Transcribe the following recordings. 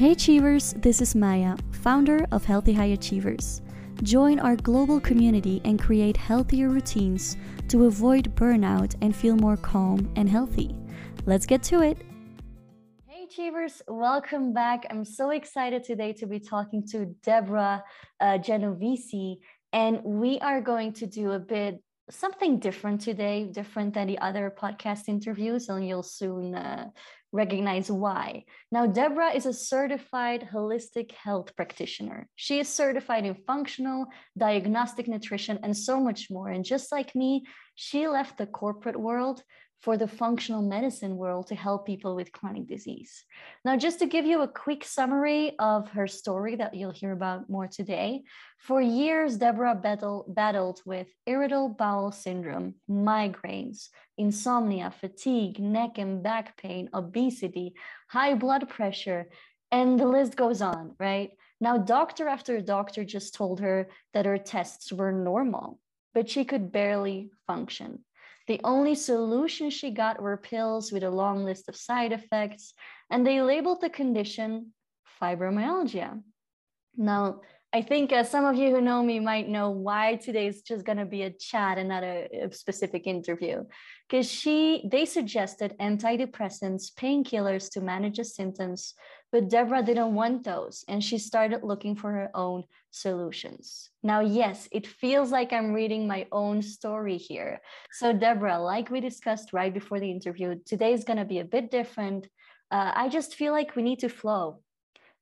Hey Achievers, this is Maya, founder of Healthy High Achievers. Join our global community and create healthier routines to avoid burnout and feel more calm and healthy. Let's get to it. Hey Achievers, welcome back. I'm so excited today to be talking to Deborah uh, Genovese, and we are going to do a bit something different today, different than the other podcast interviews, and you'll soon uh, recognize why. Now, Deborah is a certified holistic health practitioner. She is certified in functional, diagnostic nutrition, and so much more. And just like me, she left the corporate world for the functional medicine world to help people with chronic disease. Now, just to give you a quick summary of her story that you'll hear about more today, for years, Deborah battle, battled with irritable bowel syndrome, migraines, insomnia, fatigue, neck and back pain, obesity, high blood pressure, and the list goes on, right? Now, doctor after doctor just told her that her tests were normal, but she could barely function. The only solution she got were pills with a long list of side effects, and they labeled the condition fibromyalgia. Now, I think uh, some of you who know me might know why today's just going to be a chat and not a, a specific interview. Because she, they suggested antidepressants, painkillers to manage the symptoms, but Deborah didn't want those, and she started looking for her own solutions. Now, yes, it feels like I'm reading my own story here. So, Deborah, like we discussed right before the interview, today is going to be a bit different. Uh, I just feel like we need to flow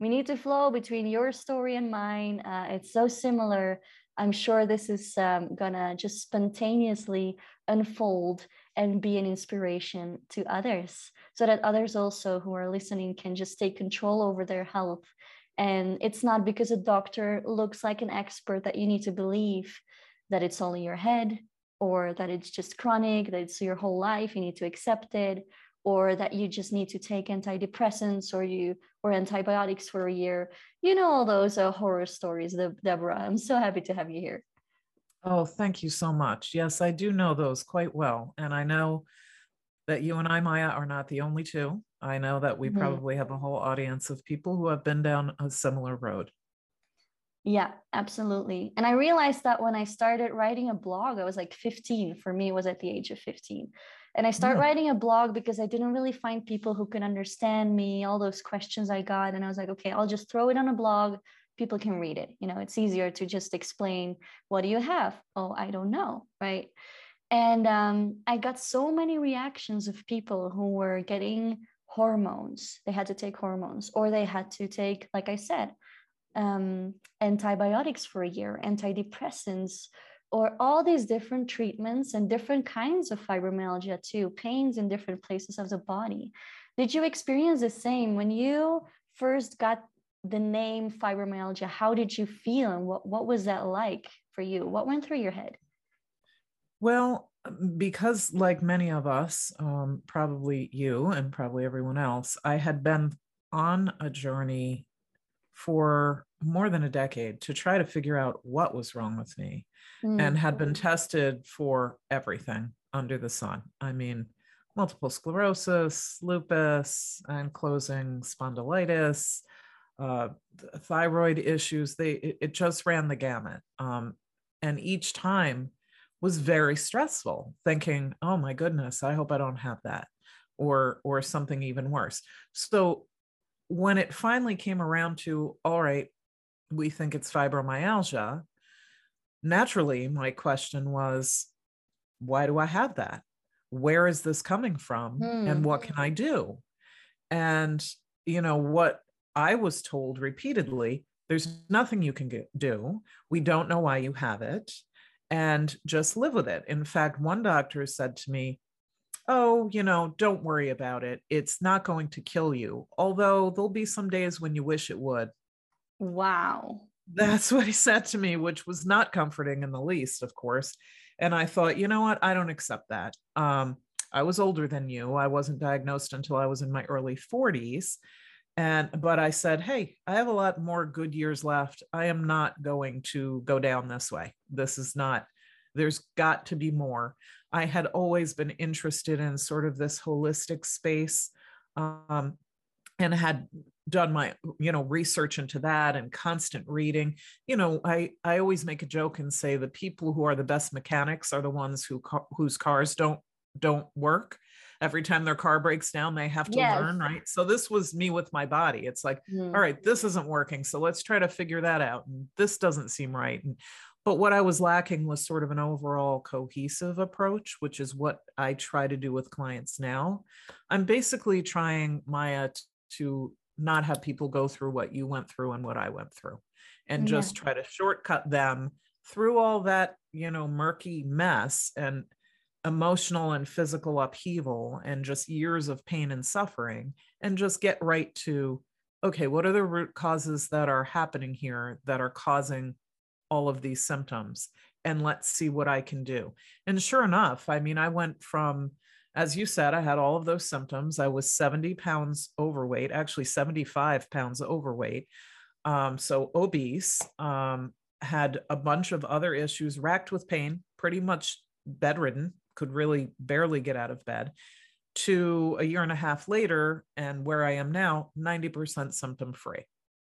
we need to flow between your story and mine. Uh, it's so similar. I'm sure this is um, gonna just spontaneously unfold and be an inspiration to others so that others also who are listening can just take control over their health. And it's not because a doctor looks like an expert that you need to believe that it's only your head or that it's just chronic, that it's your whole life. You need to accept it or that you just need to take antidepressants or you or antibiotics for a year. You know all those uh, horror stories deborah. I'm so happy to have you here. Oh thank you so much. Yes i do know those quite well and i know that you and i maya are not the only two. I know that we mm-hmm. probably have a whole audience of people who have been down a similar road yeah, absolutely. And I realized that when I started writing a blog, I was like 15. For me, it was at the age of 15. And I started yeah. writing a blog because I didn't really find people who could understand me, all those questions I got. And I was like, okay, I'll just throw it on a blog. People can read it. You know, it's easier to just explain, what do you have? Oh, I don't know. Right. And um, I got so many reactions of people who were getting hormones. They had to take hormones, or they had to take, like I said, um, antibiotics for a year, antidepressants, or all these different treatments and different kinds of fibromyalgia too, pains in different places of the body. Did you experience the same when you first got the name fibromyalgia? How did you feel and what, what was that like for you? What went through your head? Well, because like many of us, um, probably you and probably everyone else, I had been on a journey for more than a decade to try to figure out what was wrong with me mm. and had been tested for everything under the sun. I mean, multiple sclerosis, lupus, ankylosing spondylitis, uh, thyroid issues. They it, it, just ran the gamut, um, and each time was very stressful. Thinking, "Oh my goodness, I hope I don't have that," or or something even worse. So when it finally came around to, all right, we think it's fibromyalgia, naturally, my question was, why do I have that? Where is this coming from? And what can I hmm. do? And, you know, what I was told repeatedly there's nothing you can get, do. We don't know why you have it. And just live with it. In fact, one doctor said to me, Oh, you know, don't worry about it. It's not going to kill you, although there'll be some days when you wish it would. Wow. That's what he said to me, which was not comforting in the least, of course. And I thought, you know what? I don't accept that. Um, I was older than you. I wasn't diagnosed until I was in my early 40s. And, but I said, hey, I have a lot more good years left. I am not going to go down this way. This is not, there's got to be more. I had always been interested in sort of this holistic space. Um, and had done my you know research into that and constant reading you know i i always make a joke and say the people who are the best mechanics are the ones who whose cars don't don't work every time their car breaks down they have to yes. learn right so this was me with my body it's like mm. all right this isn't working so let's try to figure that out and this doesn't seem right and but what i was lacking was sort of an overall cohesive approach which is what i try to do with clients now i'm basically trying maya to not have people go through what you went through and what I went through and yeah. just try to shortcut them through all that, you know, murky mess and emotional and physical upheaval and just years of pain and suffering and just get right to okay, what are the root causes that are happening here that are causing all of these symptoms? And let's see what I can do. And sure enough, I mean, I went from as you said, I had all of those symptoms. I was 70 pounds overweight, actually 75 pounds overweight. Um, so obese, um, had a bunch of other issues, racked with pain, pretty much bedridden, could really barely get out of bed. To a year and a half later, and where I am now, 90% symptom free.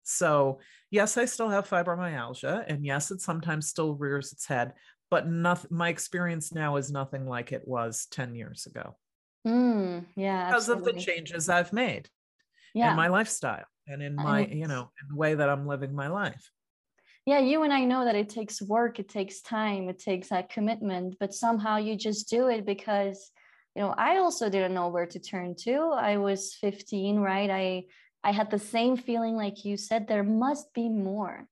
So, yes, I still have fibromyalgia, and yes, it sometimes still rears its head, but nothing my experience now is nothing like it was 10 years ago. Mm, yeah because absolutely. of the changes i've made yeah. in my lifestyle and in my you know in the way that i'm living my life. Yeah you and i know that it takes work it takes time it takes that commitment but somehow you just do it because you know i also didn't know where to turn to. I was 15 right? I i had the same feeling like you said there must be more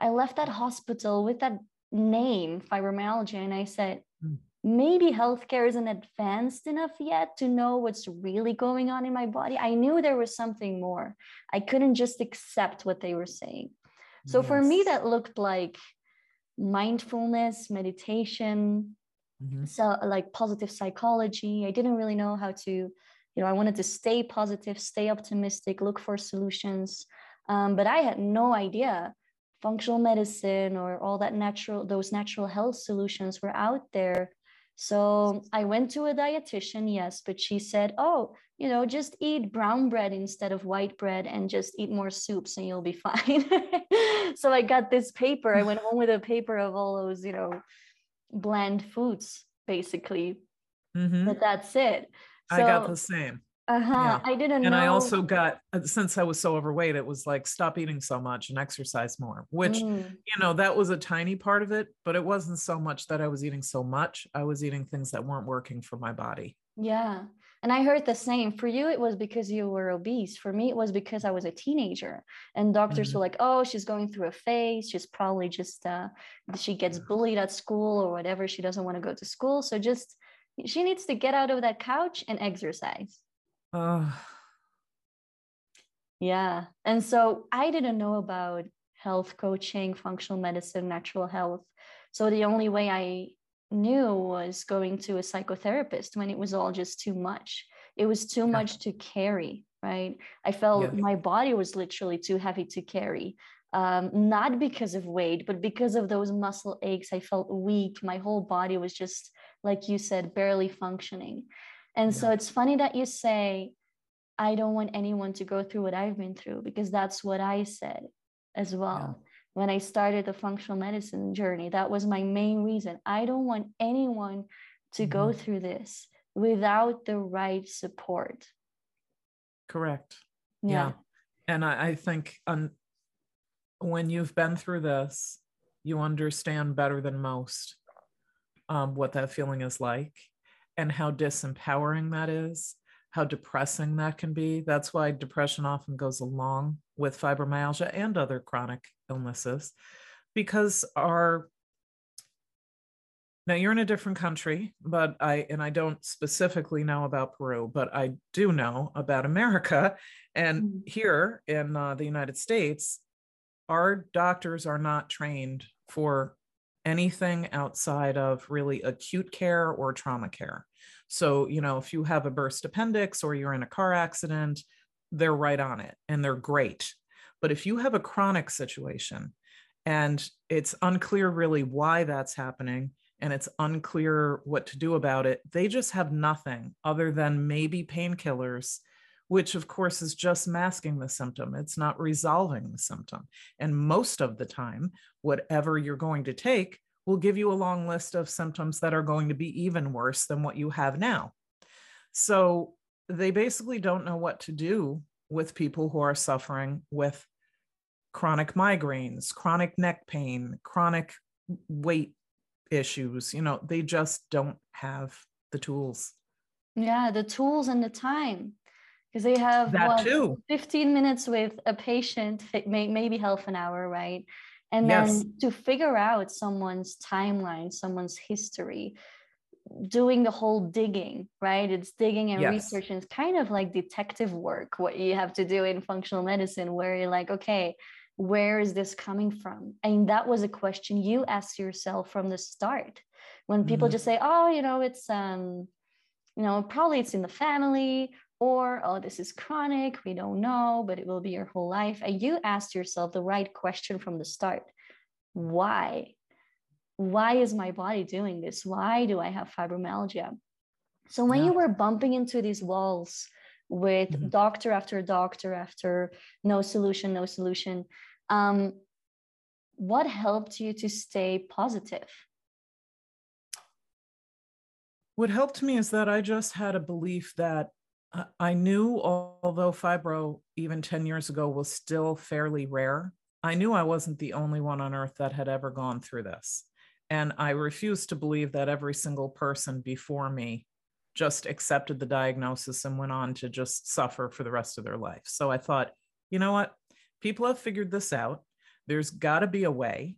i left that hospital with that name fibromyalgia and I said, mm. maybe healthcare isn't advanced enough yet to know what's really going on in my body. I knew there was something more. I couldn't just accept what they were saying. So yes. for me, that looked like mindfulness, meditation, mm-hmm. so like positive psychology. I didn't really know how to, you know, I wanted to stay positive, stay optimistic, look for solutions. Um, but I had no idea functional medicine or all that natural those natural health solutions were out there. So i went to a dietitian yes but she said oh you know just eat brown bread instead of white bread and just eat more soups and you'll be fine. So i got this paper. I went home with a paper of all those you know bland foods basically. Mm-hmm. but that's it so, i got the same. Uh-huh yeah. i didn't and know. i also got uh, since i was so overweight it was like stop eating so much and exercise more which mm. you know that was a tiny part of it but it wasn't so much that i was eating so much. I was eating things that weren't working for my body. Yeah. And i heard the same. For you it was because you were obese. For me it was because i was a teenager. And doctors mm-hmm. were like oh she's going through a phase. She's probably just uh, she gets bullied at school or whatever. She doesn't want to go to school. So just she needs to get out of that couch and exercise Oh. Yeah. And so I didn't know about health coaching, functional medicine, natural health. So the only way I knew was going to a psychotherapist when it was all just too much. It was too yeah. much to carry, right? I felt yeah. my body was literally too heavy to carry. Um, not because of weight, but because of those muscle aches. I felt weak. My whole body was just, like you said, barely functioning. And yeah. so it's funny that you say, I don't want anyone to go through what I've been through because that's what I said as well. Yeah. When I started the functional medicine journey, that was my main reason. I don't want anyone to mm-hmm. go through this without the right support. Correct. Yeah. yeah. And I, I think when you've been through this, you understand better than most um, what that feeling is like and how disempowering that is, how depressing that can be. That's why depression often goes along with fibromyalgia and other chronic illnesses because our now you're in a different country but i and i don't specifically know about peru but i do know about america and mm-hmm. here in uh, the united states our doctors are not trained for anything outside of really acute care or trauma care. So, you know, if you have a burst appendix or you're in a car accident, they're right on it and they're great. But if you have a chronic situation and it's unclear really why that's happening and it's unclear what to do about it, they just have nothing other than maybe painkillers which of course is just masking the symptom. It's not resolving the symptom. And most of the time, whatever you're going to take will give you a long list of symptoms that are going to be even worse than what you have now. So they basically don't know what to do with people who are suffering with chronic migraines, chronic neck pain, chronic weight issues. You know, they just don't have the tools. Yeah, the tools and the time. Because they have what, too. 15 minutes with a patient, maybe half an hour, right? And then yes. to figure out someone's timeline, someone's history, doing the whole digging, right? It's digging and yes. research, and it's kind of like detective work, what you have to do in functional medicine, where you're like, okay, where is this coming from? And that was a question you asked yourself from the start. When people mm-hmm. just say, oh, you know, it's um, you know, probably it's in the family, or oh, this is chronic, we don't know, but it will be your whole life. And you asked yourself the right question from the start. Why? why is my body doing this? Why do I have fibromyalgia? So when yeah. you were bumping into these walls with mm-hmm. doctor after doctor after no solution, no solution, um, what helped you to stay positive? What helped me is that I just had a belief that I knew, although fibro even 10 years ago was still fairly rare, I knew I wasn't the only one on earth that had ever gone through this. And I refused to believe that every single person before me just accepted the diagnosis and went on to just suffer for the rest of their life. So I thought, you know what? People have figured this out. There's got to be a way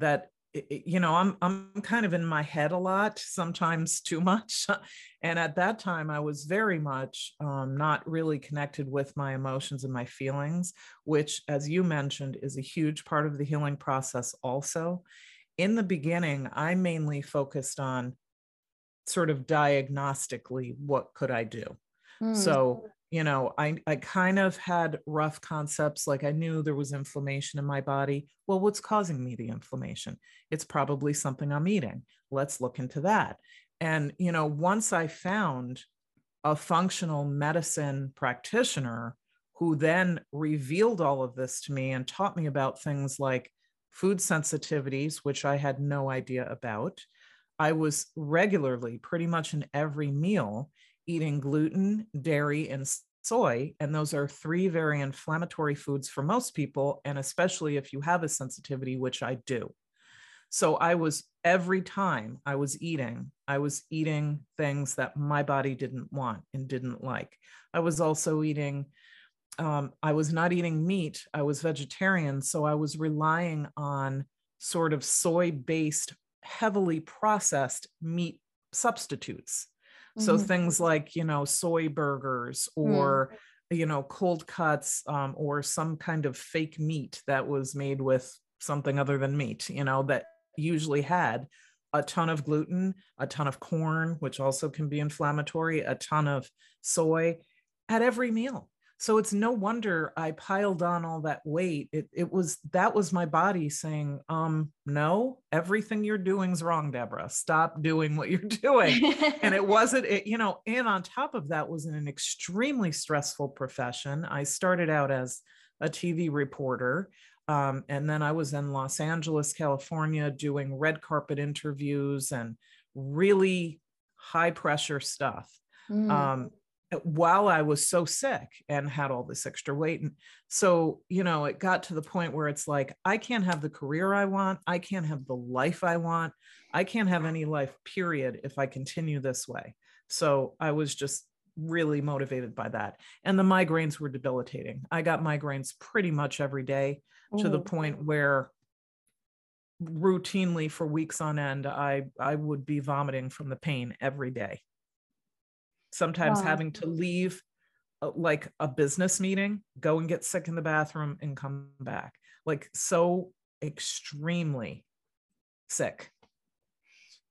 that you know i'm i'm kind of in my head a lot sometimes too much and at that time i was very much um, not really connected with my emotions and my feelings which as you mentioned is a huge part of the healing process also in the beginning, I mainly focused on sort of diagnostically what could I do. Mm. So, you know, I, I kind of had rough concepts like I knew there was inflammation in my body. Well, what's causing me the inflammation? It's probably something I'm eating. Let's look into that. And, you know, once I found a functional medicine practitioner who then revealed all of this to me and taught me about things like food sensitivities, which I had no idea about. I was regularly, pretty much in every meal, eating gluten, dairy, and soy. And those are three very inflammatory foods for most people, and especially if you have a sensitivity, which I do. So I was every time I was eating, I was eating things that my body didn't want and didn't like. I was also eating um, I was not eating meat. I was vegetarian. So I was relying on sort of soy based, heavily processed meat substitutes. Mm-hmm. So things like, you know, soy burgers or, mm. you know, cold cuts um, or some kind of fake meat that was made with something other than meat, you know, that usually had a ton of gluten, a ton of corn, which also can be inflammatory, a ton of soy at every meal so it's no wonder i piled on all that weight. It, it was that was my body saying um no everything you're doing is wrong deborah. Stop doing what you're doing. And it wasn't it, you know and on top of that was an extremely stressful profession. I started out as a tv reporter um, and then i was in los angeles california doing red carpet interviews and really high pressure stuff. Mm. um, Uh, while I was so sick and had all this extra weight. And so, you know, it got to the point where it's like, I can't have the career I want. I can't have the life I want. I can't have any life, period, if I continue this way. So I was just really motivated by that. And the migraines were debilitating. I got migraines pretty much every day to the mm-hmm. point where routinely for weeks on end I I would be vomiting from the pain every day sometimes wow. having to leave uh, like a business meeting, go and get sick in the bathroom and come back. Like so extremely sick.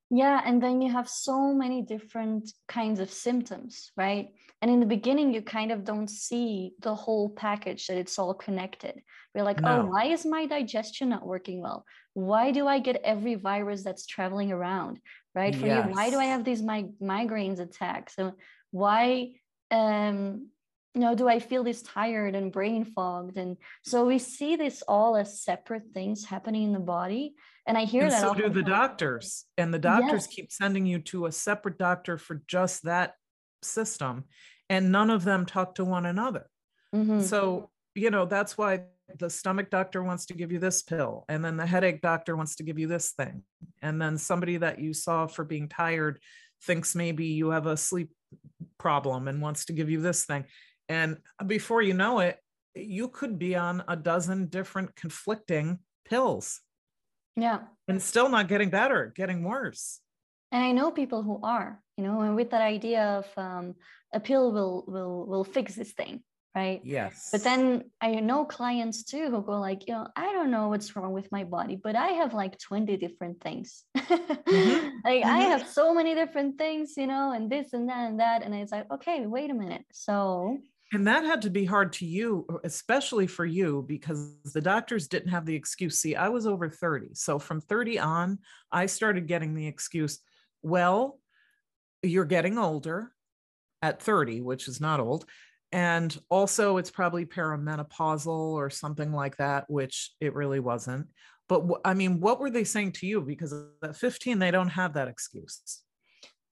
Yeah, and then you have so many different kinds of symptoms, right? And in the beginning, you kind of don't see the whole package that it's all connected. You're like, oh, no. oh, why is my digestion not working well? Why do I get every virus that's traveling around? Right for yes. you why do i have these mig- migraines attacks and why um you know do i feel this tired and brain fogged and so we see this all as separate things happening in the body and i hear and that so do the time. doctors and the doctors Yes. keep sending you to a separate doctor for just that system and none of them talk to one another Mhm. so you know that's why the stomach doctor wants to give you this pill and then the headache doctor wants to give you this thing. And then somebody that you saw for being tired thinks maybe you have a sleep problem and wants to give you this thing. And before you know it you could be on a dozen different conflicting pills. Yeah. And still not getting better getting worse. And i know people who are you know and with that idea of um, a pill will will will fix this thing right yes but then i know clients too who go like you know i don't know what's wrong with my body but i have like 20 different things like i mhm. have so many different things you know and this and that and that and it's like okay wait a minute so And that had to be hard to you, especially for you, because the doctors didn't have the excuse. See, I was over 30. So from 30 on, I started getting the excuse, well, you're getting older at 30, which is not old. And also, it's probably perimenopausal or something like that, which it really wasn't. But I mean, what were they saying to you? Because at 15, they don't have that excuse.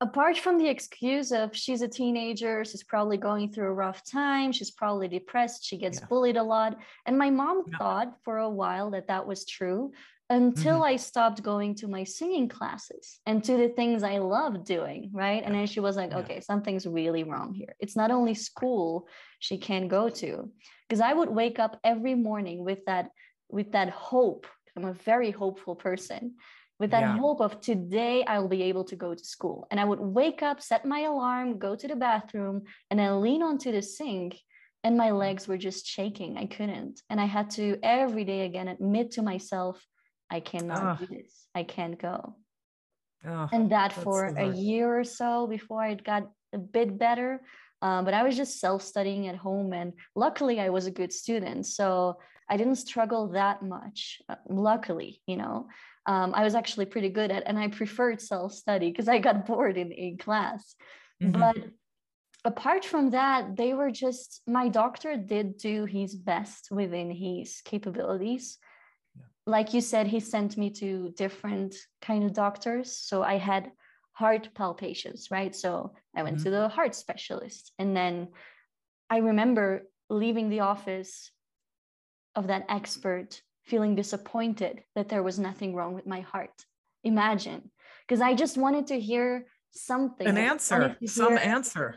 apart from the excuse of she's a teenager, she's probably going through a rough time, she's probably depressed, she gets Yeah. bullied a lot. And my mom Yeah. thought for a while that that was true until mm-hmm. I stopped going to my singing classes and to the things I love doing, right? And then she was like, Yeah. okay, something's really wrong here. It's not only school she can't go to. Because I would wake up every morning with that with that hope. I'm a very hopeful person with that Yeah. hope of today I'll be able to go to school. And I would wake up, set my alarm, go to the bathroom, and then lean onto the sink. And my mm-hmm. legs were just shaking. I couldn't. And I had to every day again admit to myself, I cannot Ah. do this. I can't go. Ugh, And that for a hard. year or so before it got a bit better. Um, but I was just self studying at home. And luckily, I was a good student. So I didn't struggle that much. uh, luckily, you know um, I was actually pretty good at, and I preferred self study because I got bored in, in class. Mhm. But apart from that, they were just, my doctor did do his best within his capabilities. Like you said, he sent me to different kind of doctors. So I had heart palpitations, right? So I went to the heart specialist. And then I remember leaving the office of that expert feeling disappointed that there was nothing wrong with my heart. Imagine, because I just wanted to hear something. An answer, some hear, answer.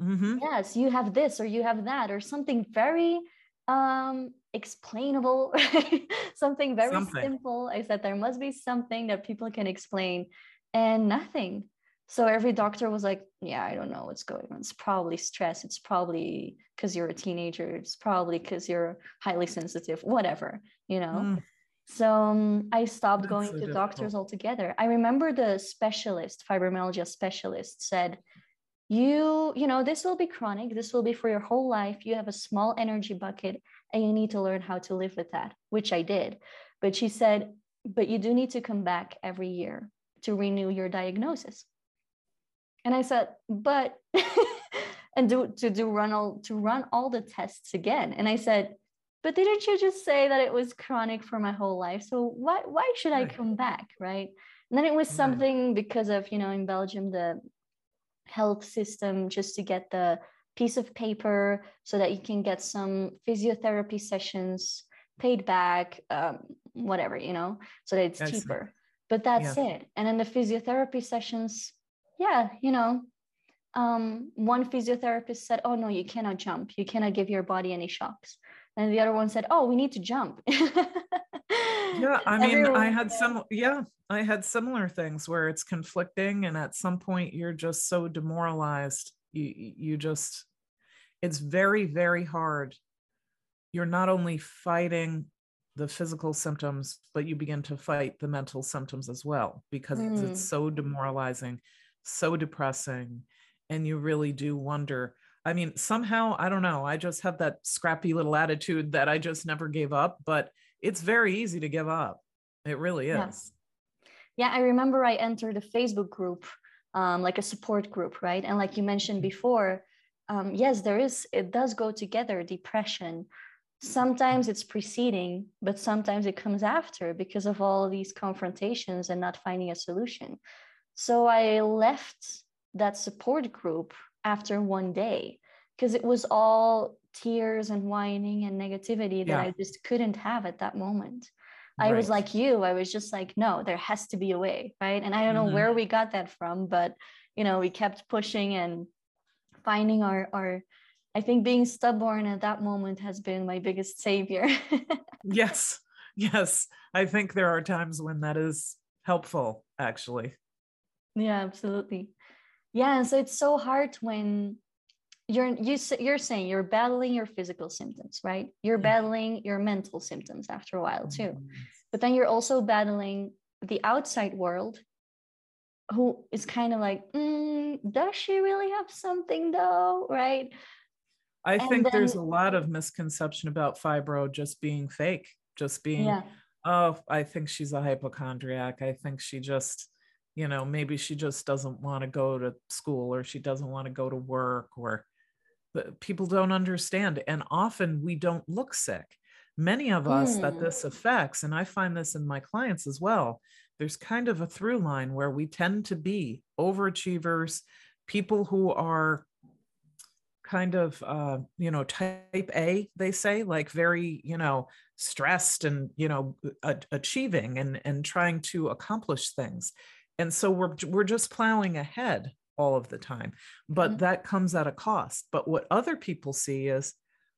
Mhm. Yes, you have this or you have that or something very um explainable something very Something. simple i said there must be something that people can explain and nothing so every doctor was like yeah i don't know what's going on it's probably stress it's probably because you're a teenager it's probably because you're highly sensitive whatever you know Mm. so um, I stopped That's going so to difficult. doctors altogether. I remember the specialist, fibromyalgia specialist, said, "You, you know, this will be chronic. This will be for your whole life. You have a small energy bucket, and you need to learn how to live with that." Which I did. But she said, "But you do need to come back every year to renew your diagnosis." And I said, "But," and do to do run all to run all the tests again. And I said but didn't you just say that it was chronic for my whole life so why why should i come back right and then it was something because of you know in belgium the health system just to get the piece of paper so that you can get some physiotherapy sessions paid back um, whatever you know so that it's I see. cheaper. But that's it. And then the physiotherapy sessions yeah you know um, one physiotherapist said oh no you cannot jump. You cannot give your body any shocks. And the other one said oh we need to jump. Yeah, I mean, I Everyone- had some, yeah, I had similar things where it's conflicting, and at some point you're just so demoralized. You, you just, it's very, very hard. You're not only fighting the physical symptoms, but you begin to fight the mental symptoms as well because Mm. it's so demoralizing, so depressing, and you really do wonder. I mean, somehow, I don't know. I just have that scrappy little attitude that I just never gave up, but it's very easy to give up. It really is. yeah i remember i entered a facebook group um, like a support group right and like you mentioned before um, yes, there is, it does go together, depression. Sometimes it's preceding, but sometimes it comes after because of all these confrontations and not finding a solution. So I left that support group after one day because it was all tears and whining and negativity that yeah. I just couldn't have at that moment. Right. I was like you, I was just like, no, there has to be a way, right? And I don't know mm-hmm. where we got that from, but you know, we kept pushing and finding our our I think being stubborn at that moment has been my biggest savior. yes. Yes. I think there are times when that is helpful actually. Yeah, absolutely. Yeah, and so it's so hard when you're you you're saying you're battling your physical symptoms right? You're battling your mental symptoms after a while too. But then you're also battling the outside world who is kind of like mm, does she really have something though? Right? I and think then, there's a lot of misconception about fibro just being fake just being yeah. oh i think she's a hypochondriac. I think she just you know maybe she just doesn't want to go to school or she doesn't want to go to work or people don't understand and often we don't look sick. Many of us mm. that this affects and i find this in my clients as well there's kind of a through line where we tend to be overachievers people who are kind of uh, you know type a they say like very you know stressed and you know a- achieving and and trying to accomplish things. And so we're we're just plowing ahead all of the time but mm-hmm. that comes at a cost. But what other people see is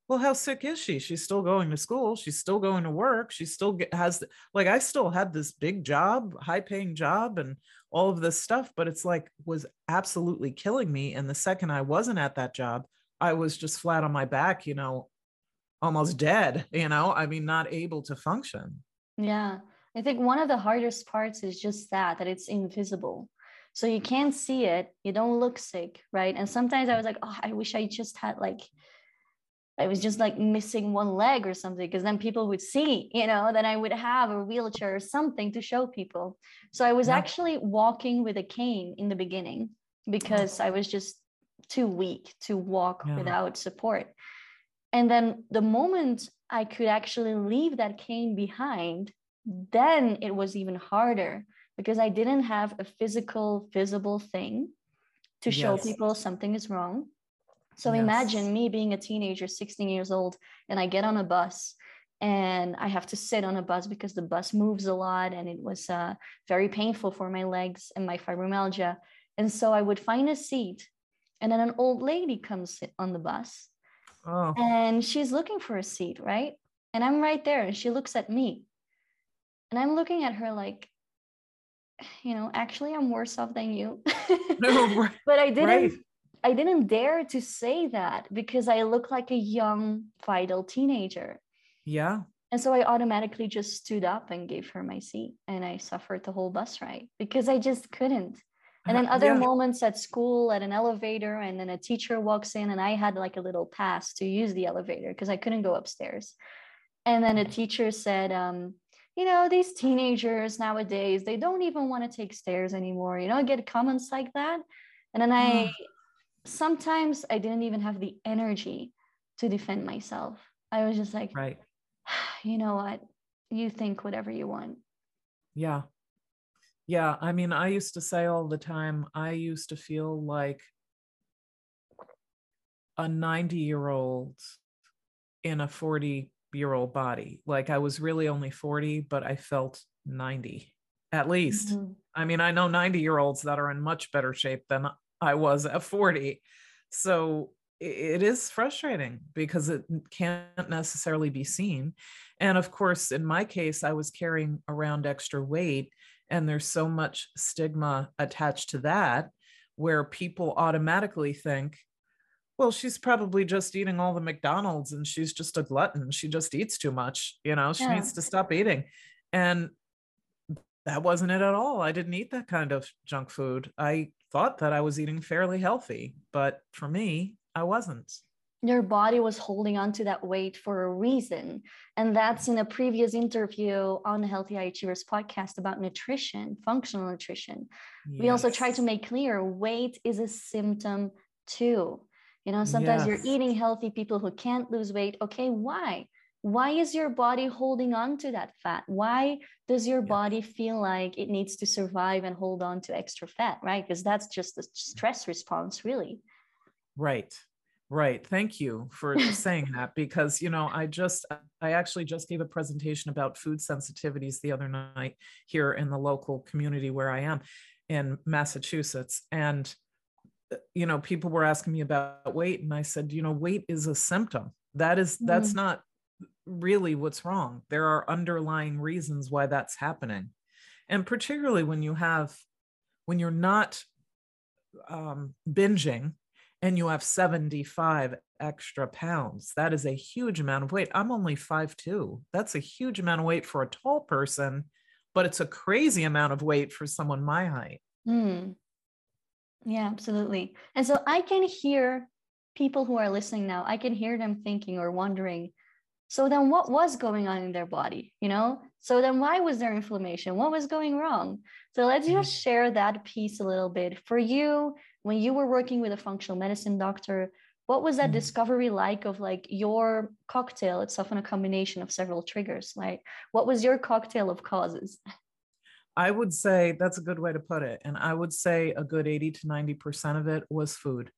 well how sick is she? She's still going to school. She's still going to work. She still get, has like i still had this big job high paying job and all of this stuff but it's like was absolutely killing me. And the second i wasn't at that job i was just flat on my back you know almost dead you know? I mean not able to function. Yeah. I think one of the hardest parts is just that that it's invisible so you can't see it you don't look sick right and sometimes i was like oh i wish i just had like I was just like missing one leg or something because then people would see, you know, then I would have a wheelchair or something to show people. So I was yeah. actually walking with a cane in the beginning oh. because I was just too weak to walk yeah. without support. And then the moment I could actually leave that cane behind, then it was even harder because I didn't have a physical, visible thing to show yes. people something is wrong. So yes. imagine me being a teenager, 16 years old, and I get on a bus and I have to sit on a bus because the bus moves a lot and it was uh, very painful for my legs and my fibromyalgia. And so I would find a seat and then an old lady comes on the bus oh. and she's looking for a seat, right? And I'm right there and she looks at me and I'm looking at her like, you know, actually I'm worse off than you. no, but I didn't right. I didn't dare to say that because I look like a young, vital teenager. Yeah. And so I automatically just stood up and gave her my seat and I suffered the whole bus ride because I just couldn't. And then other yeah. moments at school at an elevator and then a teacher walks in and I had like a little pass to use the elevator because I couldn't go upstairs. And then a teacher said, um, you know, these teenagers nowadays, they don't even want to take stairs anymore. You know, I get comments like that. And then I mm. sometimes I didn't even have the energy to defend myself. I was just like, right. You know what? You think whatever you want. Yeah. Yeah. I mean, I used to say all the time, I used to feel like a 90 year old in a 40 year old body. Like I was really only 40, but I felt 90 at least. Mm-hmm. I mean, I know 90 year olds that are in much better shape than I was at 40. So it is frustrating because it can't necessarily be seen. And of course, in my case, I was carrying around extra weight, and there's so much stigma attached to that where people automatically think, well, she's probably just eating all the McDonald's and she's just a glutton. She just eats too much. You know, she yeah. needs to stop eating. And that wasn't it at all. I didn't eat that kind of junk food. I thought that I was eating fairly healthy, but for me, I wasn't. Your body was holding on to that weight for a reason. And that's in a previous interview on the Healthy High Achievers podcast about nutrition, functional nutrition. Yes. We also try to make clear weight is a symptom too you know sometimes Yes. you're eating healthy people who can't lose weight okay why why is your body holding on to that fat why does your body feel like it needs to survive and hold on to extra fat right because that's just the stress response really Right. Right. Thank you for saying that because, you know, I just, I actually just gave a presentation about food sensitivities the other night here in the local community where I am in Massachusetts. And, you know, people were asking me about weight. And I said, you know, weight is a symptom. That is, that's Mm. not really what's wrong. There are underlying reasons why that's happening. And particularly when you have, when you're not um, binging and you have 75 extra pounds. That is a huge amount of weight. I'm only 5'2. That's a huge amount of weight for a tall person, but it's a crazy amount of weight for someone my height. Hmm. Yeah, absolutely. And so I can hear people who are listening now, I can hear them thinking or wondering, so then what was going on in their body? You know, so then why was there inflammation? What was going wrong? So let's just share that piece a little bit. For you, when you were working with a functional medicine doctor, what was that Mhm. discovery like of like your cocktail? It's often a combination of several triggers. Like, what was your cocktail of causes? I would say that's a good way to put it. And I would say a good 80 to 90% of it was food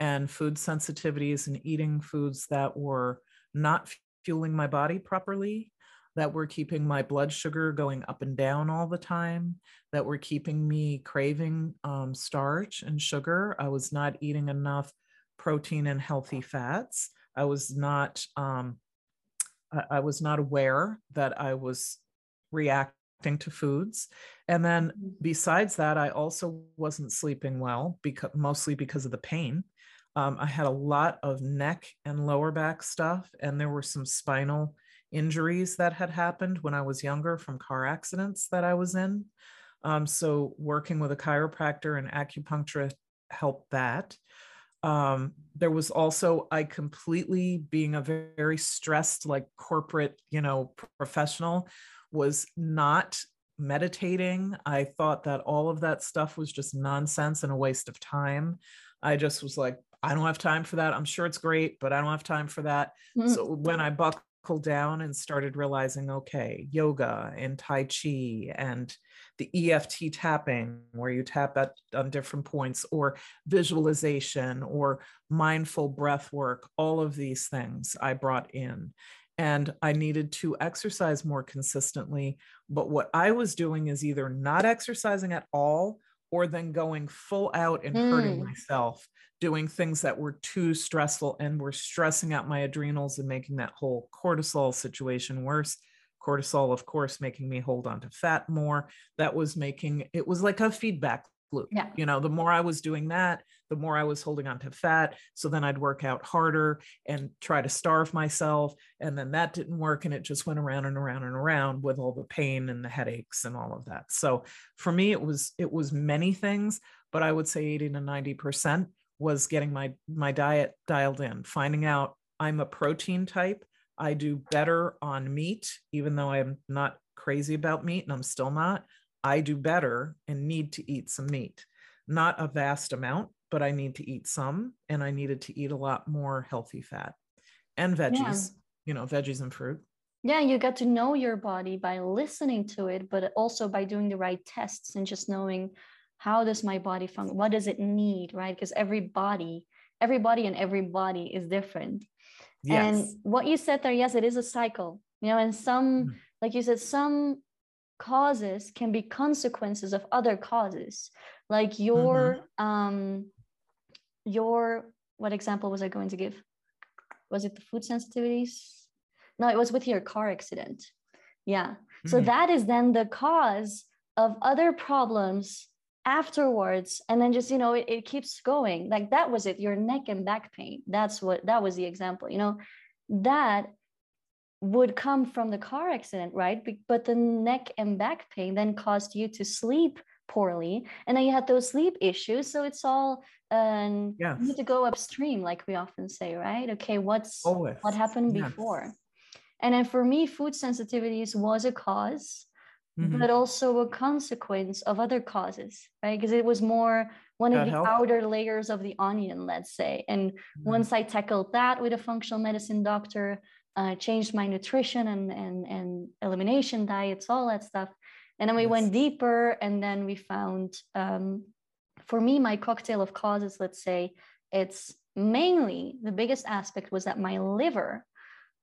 and food sensitivities and eating foods that were not fueling my body properly, that were keeping my blood sugar going up and down all the time, that were keeping me craving um, starch and sugar. I was not eating enough protein and healthy fats. I was not. Um, I, I was not aware that I was reacting to foods. And then Mhm. besides that, I also wasn't sleeping well because mostly because of the pain. Um, I had a lot of neck and lower back stuff, and there were some spinal injuries that had happened when I was younger from car accidents that I was in. Um, so working with a chiropractor and acupuncturist helped that. Um, there was also I completely being a very, very stressed, like corporate, you know, professional, was not meditating. I thought that all of that stuff was just nonsense and a waste of time. I just was like, I don't have time for that. I'm sure it's great, but I don't have time for that. Mm. So when I buckled down and started realizing, okay, yoga and Tai Chi and the EFT tapping, where you tap at on different points, or visualization or mindful breath work, all of these things I brought in. And I needed to exercise more consistently. But what I was doing is either not exercising at all or then going full out and hurting Mm. myself doing things that were too stressful and were stressing out my adrenals and making that whole cortisol situation worse. Cortisol, of course, making me hold on to fat more. That was making it was like a feedback loop. Yeah. You know, the more I was doing that, the more I was holding on to fat. So then I'd work out harder and try to starve myself. And then that didn't work. And it just went around and around and around with all the pain and the headaches and all of that. So for me, it was it was many things, but I would say 80 to 90 percent was getting my my diet dialed in finding out i'm a protein type i do better on meat even though i'm not crazy about meat and i'm still not i do better and need to eat some meat not a vast amount but i need to eat some and i needed to eat a lot more healthy fat and veggies you know veggies and fruit Yeah, you get to know your body by listening to it, but also by doing the right tests and just knowing how does my body function? What does it need, right? Because every body, every body and every body is different. yes And what you said there, yes, it is a cycle, you know, and some, Mm. like you said, some causes can be consequences of other causes. Like your, um, your, what example was I going to give? Was it the food sensitivities? No, it was with your car accident. Yeah. So Mhm. that is then the cause of other problems afterwards and then just you know it, it keeps going like that was it your neck and back pain that's what that was the example you know that would come from the car accident right but the neck and back pain then caused you to sleep poorly and then you had those sleep issues so it's all um Yes. you need to go upstream like we often say right okay what's Always. what happened Yes. before and then for me food sensitivities was a cause Mhm. but also a consequence of other causes, right? Because it was more one That of the helped? outer layers of the onion, let's say. And Mhm. once I tackled that with a functional medicine doctor, uh, changed my nutrition and, and, and elimination diets, all that stuff. And then we Yes. went deeper, and then we found, um, for me, my cocktail of causes, let's say, it's mainly the biggest aspect was that my liver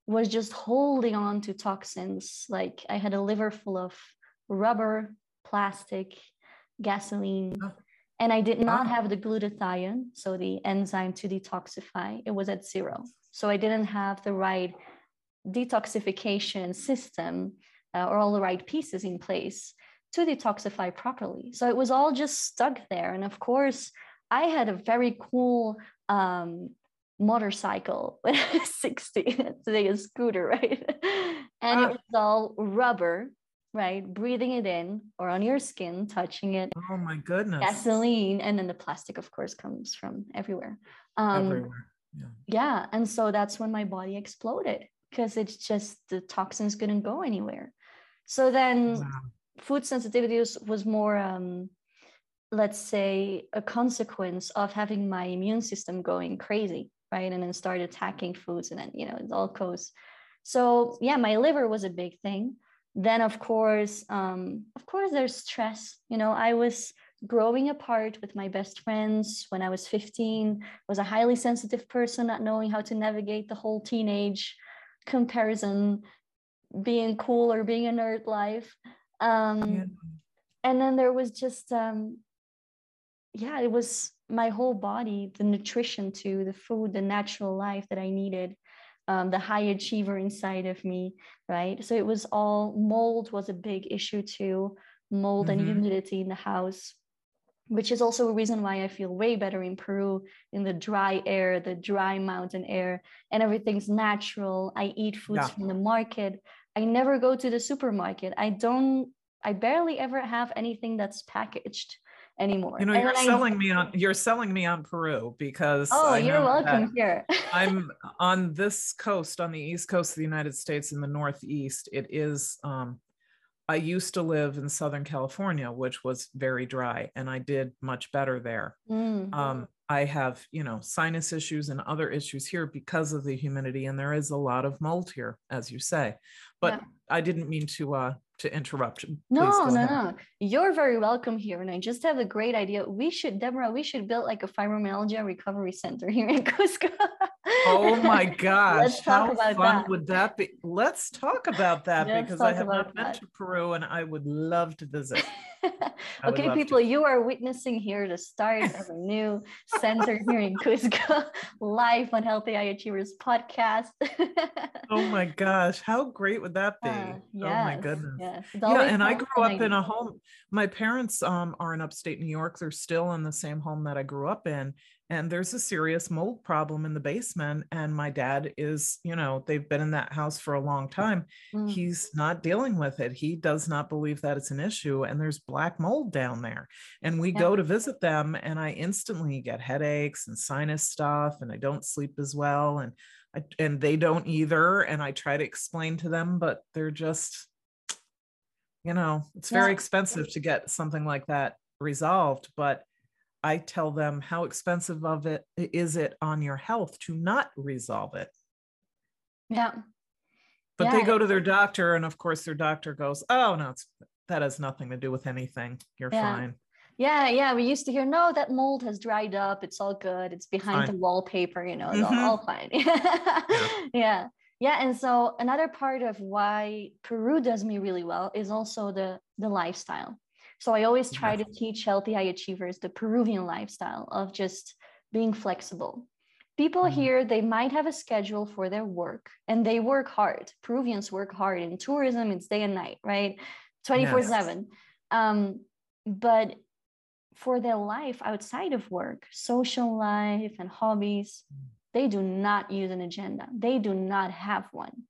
was just holding on to toxins. Like I had a liver full of rubber, plastic, gasoline, Oh. and I did not have the glutathione, so the enzyme to detoxify. It was at zero. So I didn't have the right detoxification system uh, or all the right pieces in place to detoxify properly. So it was all just stuck there. And of course, I had a very cool um, motorcycle when I was 16. Today a scooter, right? And Ah. it was all rubber, right? Breathing it in or on your skin, touching it, Oh my goodness. gasoline, and then the plastic, of course, comes from everywhere. Um, Everywhere. Yeah. yeah and so that's when my body exploded because it's just the toxins couldn't go anywhere. So then Wow. food sensitivity was, was more um, let's say a consequence of having my immune system going crazy right? And then start attacking foods and then you know it all goes so yeah my liver was a big thing. Then of course um, of course there's stress. You know i was growing apart with my best friends when i was 15 was a highly sensitive person not knowing how to navigate the whole teenage comparison being cool or being a nerd life um, Yeah. and then there was just um, yeah it was my whole body the nutrition to the food the natural life that i needed um, the high achiever inside of me right so it was all mold was a big issue too mold and Mhm. humidity in the house which is also a reason why I feel way better in Peru in the dry air, the dry mountain air, and everything's natural. I eat foods Yeah. from the market. I never go to the supermarket. I don't, I barely ever have anything that's packaged anymore. You know, And you're then I- selling me on you're selling me on Peru because Oh, I you're welcome here. I'm on this coast, on the east coast of the United States in the Northeast. It is um I used to live in Southern California, which was very dry, and I did much better there. Mm, Um, I have, you know, sinus issues and other issues here because of the humidity, and there is a lot of mold here, as you say. But Yeah. I didn't mean to uh to interrupt. Please No, no, ahead. no. You're very welcome here. And I just have a great idea. We should, Deborah, we should build like a fibromyalgia recovery center here in Cusco. Oh my gosh, Let's talk how about fun that. would that be? Let's talk about that Let's because I have not been that. to Peru and I would love to visit. Okay, love to. people, you are witnessing here the start of a new center here in Cusco, live on Healthy High Achievers podcast. Oh my gosh, how great would that be? Uh, oh my goodness. yes. Yeah, and I grew up in a home. My parents um, are in upstate New York. They're still in the same home that I grew up in. And there's a serious mold problem in the basement. And my dad is, you know, they've been in that house for a long time. Mm. He's not dealing with it. He does not believe that it's an issue. And there's black mold down there. And we Yeah. go to visit them, and I instantly get headaches and sinus stuff, and I don't sleep as well. And I, and they don't either. And I try to explain to them, but they're just, you know, it's very Yeah. expensive to get something like that resolved. But I tell them how expensive of it is it on your health to not resolve it. Yeah. But Yeah, they go to their doctor, and of course, their doctor goes, "Oh no, it's that has nothing to do with anything. You're Yeah. fine." Yeah, yeah. We used to hear, no, that mold has dried up. It's all good. It's behind the wallpaper, you know, it's all, Mhm. all fine. yeah. Yeah. And so another part of why Peru does me really well is also the the lifestyle. So I always try Yes. to teach healthy high achievers the Peruvian lifestyle of just being flexible. People Mhm. here, they might have a schedule for their work and they work hard. Peruvians work hard in tourism, it's day and night, right? 24 7. Um, but for their life outside of work, social life and hobbies, they do not use an agenda. They do not have one.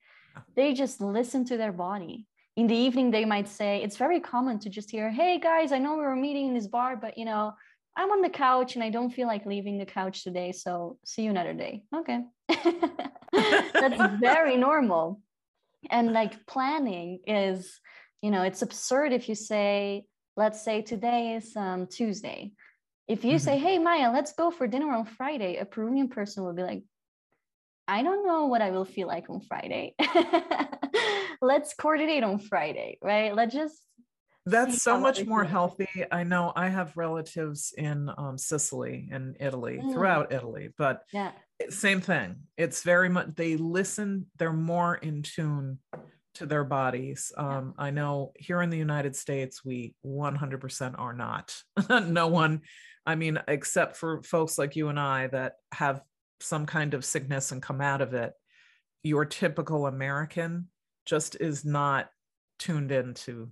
They just listen to their body. In the evening, they might say, it's very common to just hear, hey guys, I know we were meeting in this bar, but you know, I'm on the couch and I don't feel like leaving the couch today. So see you another day. Okay. That's very normal. And like planning is, you know, it's absurd if you say, let's say today is um, Tuesday. If you mm-hmm. say, hey, Maya, let's go for dinner on Friday, a Peruvian person will be like, I don't know what I will feel like on Friday. let's coordinate on Friday, right? Let's just that's so much more healthy. I know I have relatives in um, Sicily and Italy, mm. throughout Italy, but yeah, same thing. It's very much they listen. They're more in tune to their bodies. Um, I know here in the United States, we 100% are not. no one, I mean, except for folks like you and I that have some kind of sickness and come out of it. Your typical American just is not tuned into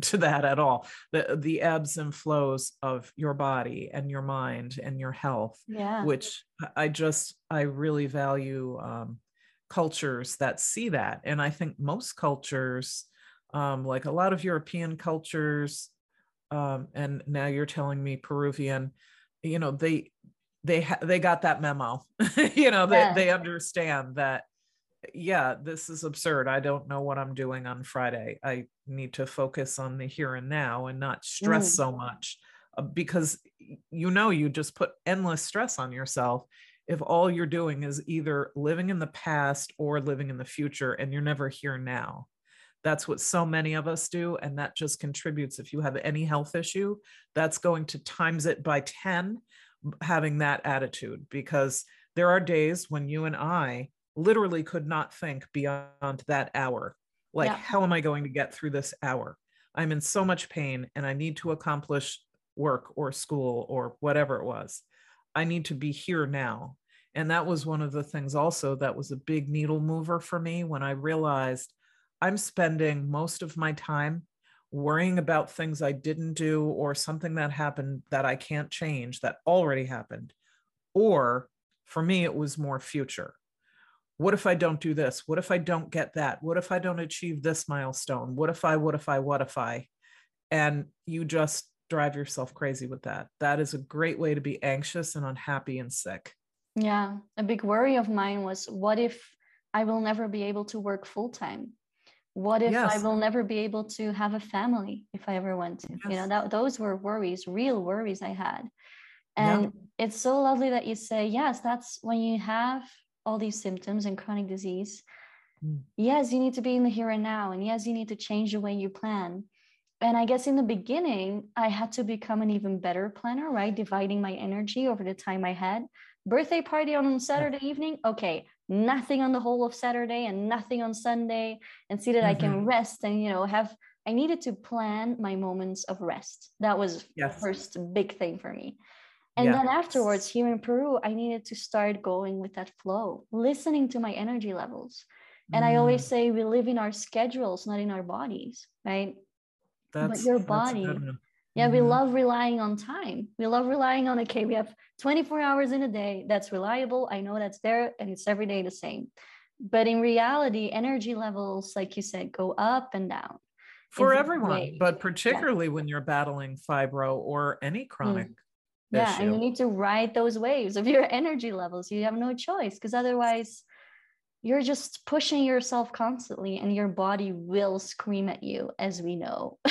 to that at all. The the ebbs and flows of your body and your mind and your health yeah. which i just i really value um, cultures that see that. And i think most cultures um, like a lot of european cultures um, and now you're telling me peruvian you know they they ha- they got that memo. You know yeah. they, they understand that yeah, this is absurd. I don't know what I'm doing on Friday. I need to focus on the here and now and not stress mm. so much uh, because you know, you just put endless stress on yourself if all you're doing is either living in the past or living in the future and you're never here now. That's what so many of us do. And that just contributes. If you have any health issue, that's going to times it by 10 having that attitude because there are days when you and I literally could not think beyond that hour. Like, yeah. how am I going to get through this hour? I'm in so much pain and I need to accomplish work or school or whatever it was. I need to be here now. And that was one of the things also that was a big needle mover for me when I realized I'm spending most of my time worrying about things I didn't do or something that happened that I can't change that already happened. Or for me, it was more future what if I don't do this? What if I don't get that? What if I don't achieve this milestone? What if I, what if I, what if I? And you just drive yourself crazy with that. That is a great way to be anxious and unhappy and sick. Yeah. A big worry of mine was what if I will never be able to work full time? What if yes. I will never be able to have a family if I ever want to? Yes. You know, that those were worries, real worries I had. And yeah. it's so lovely that you say, yes, that's when you have all these symptoms and chronic disease mm. yes you need to be in the here and now and yes you need to change the way you plan and i guess in the beginning i had to become an even better planner right dividing my energy over the time i had birthday party on saturday yeah. evening okay nothing on the whole of saturday and nothing on sunday and see that mm-hmm. i can mm-hmm. rest and you know have i needed to plan my moments of rest that was yes. the first big thing for me and yeah. then afterwards, here in Peru, I needed to start going with that flow, listening to my energy levels. And mm. I always mm. say we live in our schedules, not in our bodies, right? That's, but your body, yeah, mm-hmm. we love relying on time. We love relying on, okay, we have 24 hours in a day. That's reliable. I know that's there and it's every day the same. But in reality, energy levels, like you said, go up and down for everyone, but particularly yeah. when you're battling fibro or any mm. chronic mm yeah and you need to ride those waves of your energy levels. You have no choice because otherwise you're just pushing yourself constantly and your body will scream at you as we know.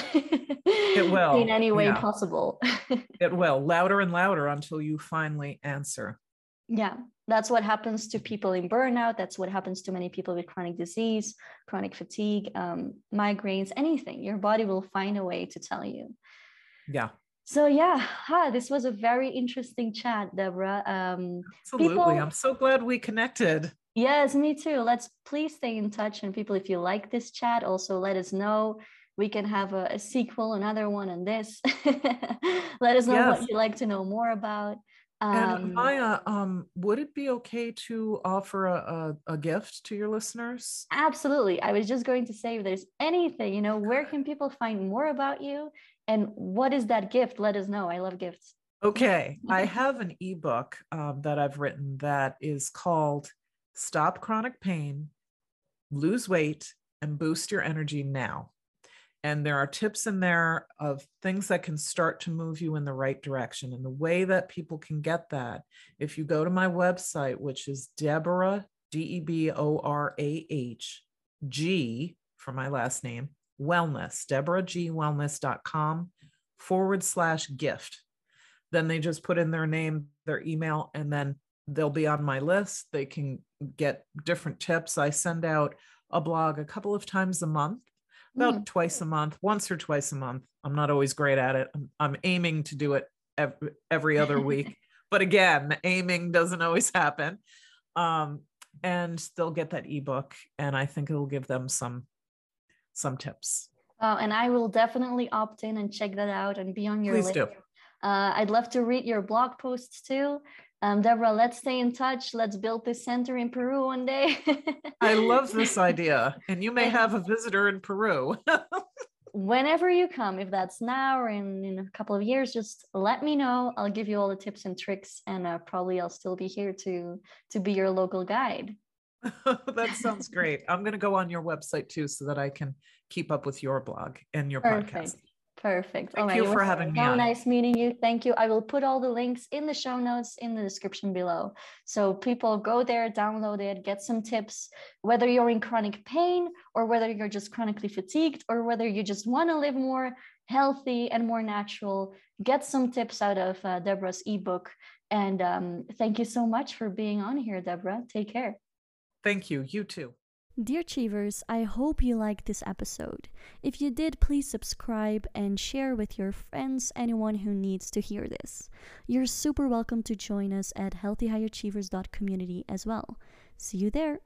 It will in any way yeah. possible. It will louder and louder until you finally answer. Yeah that's what happens to people in burnout that's what happens to many people with chronic disease chronic fatigue um, migraines anything. Your body will find a way to tell you. Yeah so yeah huh, this was a very interesting chat deborah. Um absolutely. people, i'm so glad we connected. Yes me too. Let's please stay in touch and people if you like this chat also let us know. We can have a, a sequel another one on this. Let us know yes. what you'd like to know more about. Um, and Maya, um, would it be okay to offer a, a, a, gift to your listeners? Absolutely. I was just going to say if there's anything, you know, where can people find more about you and what is that gift? Let us know. I love gifts. Okay. I have an ebook um, that I've written that is called Stop Chronic Pain, Lose Weight, and Boost Your Energy Now. And there are tips in there of things that can start to move you in the right direction. And the way that people can get that, if you go to my website, which is Deborah, D E B O R A H, G for my last name, wellness, deborahgwellness.com forward slash gift. then they just put in their name, their email, and then they'll be on my list. They can get different tips. I send out a blog a couple of times a month, about mm. twice a month, once or twice a month. I'm not always great at it. I'm, I'm aiming to do it every, every other week. but again, aiming doesn't always happen. Um, and they'll get that ebook, and I think it'll give them some some tips. Oh, and I will definitely opt in and check that out and be on your Please list. Do. Uh, I'd love to read your blog posts too. Um, Deborah, let's stay in touch. Let's build this center in Peru one day. I love this idea. And you may have a visitor in Peru. Whenever you come, if that's now or in, in a couple of years, just let me know. I'll give you all the tips and tricks, and uh, probably I'll still be here to to be your local guide. that sounds great. I'm going to go on your website too so that I can keep up with your blog and your Perfect. podcast. Perfect. Thank oh you for having me. So on. nice meeting you. Thank you. I will put all the links in the show notes in the description below. So people go there, download it, get some tips, whether you're in chronic pain or whether you're just chronically fatigued or whether you just want to live more healthy and more natural. Get some tips out of uh, Deborah's ebook. And um, thank you so much for being on here, Deborah. Take care. Thank you. You too. Dear Achievers, I hope you liked this episode. If you did, please subscribe and share with your friends, anyone who needs to hear this. You're super welcome to join us at healthyhighachievers.community as well. See you there.